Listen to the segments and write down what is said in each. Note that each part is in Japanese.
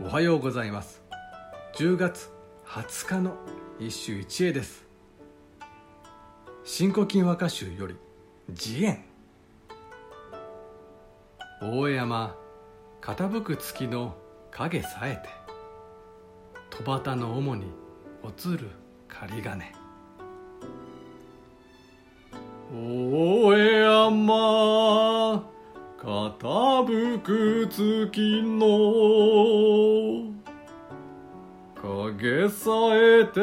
おはようございます。10月20日の一首一会です。新古今和歌集より慈円大山傾く月の影さえて。戸端の主に映る仮金。大く月の影さえて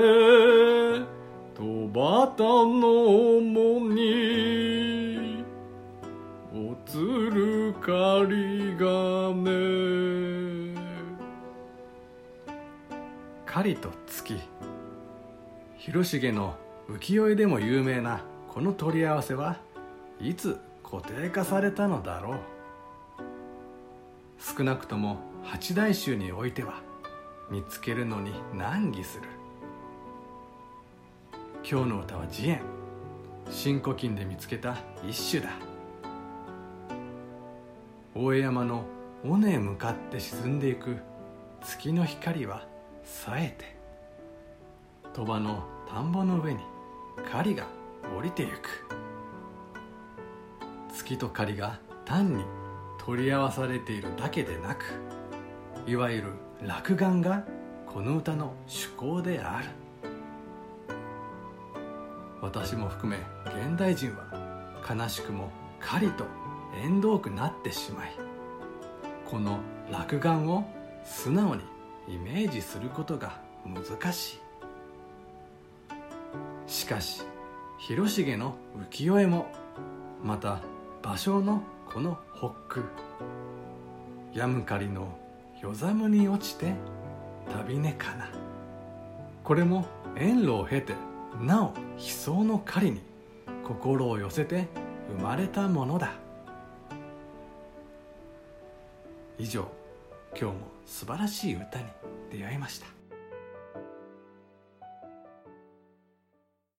戸端の主に映る仮金狩りと月。広重の浮世絵でも有名なこの取り合わせはいつ固定化されたのだろう。少なくとも八大衆においては見つけるのに難儀する。今日の歌は慈円新古今で見つけた一首だ。大江山の尾根へ向かって沈んでいく。月の光は冴えて。鳥羽の田んぼの上に狩りが降りてゆく。月と狩りが単に取り合わされているだけでなくいわゆる落眼がこの歌の趣向である。私も含め現代人は悲しくも狩りと縁遠くなってしまいこの落眼を素直にイメージすることが難しい。しかし広重の浮世絵もまた芭蕉のこの北区ヤムカリの夜寒に落ちて旅ねかな。これも遠路を経てなお悲壮の狩りに心を寄せて生まれたものだ。以上今日も素晴らしい歌に出会いました。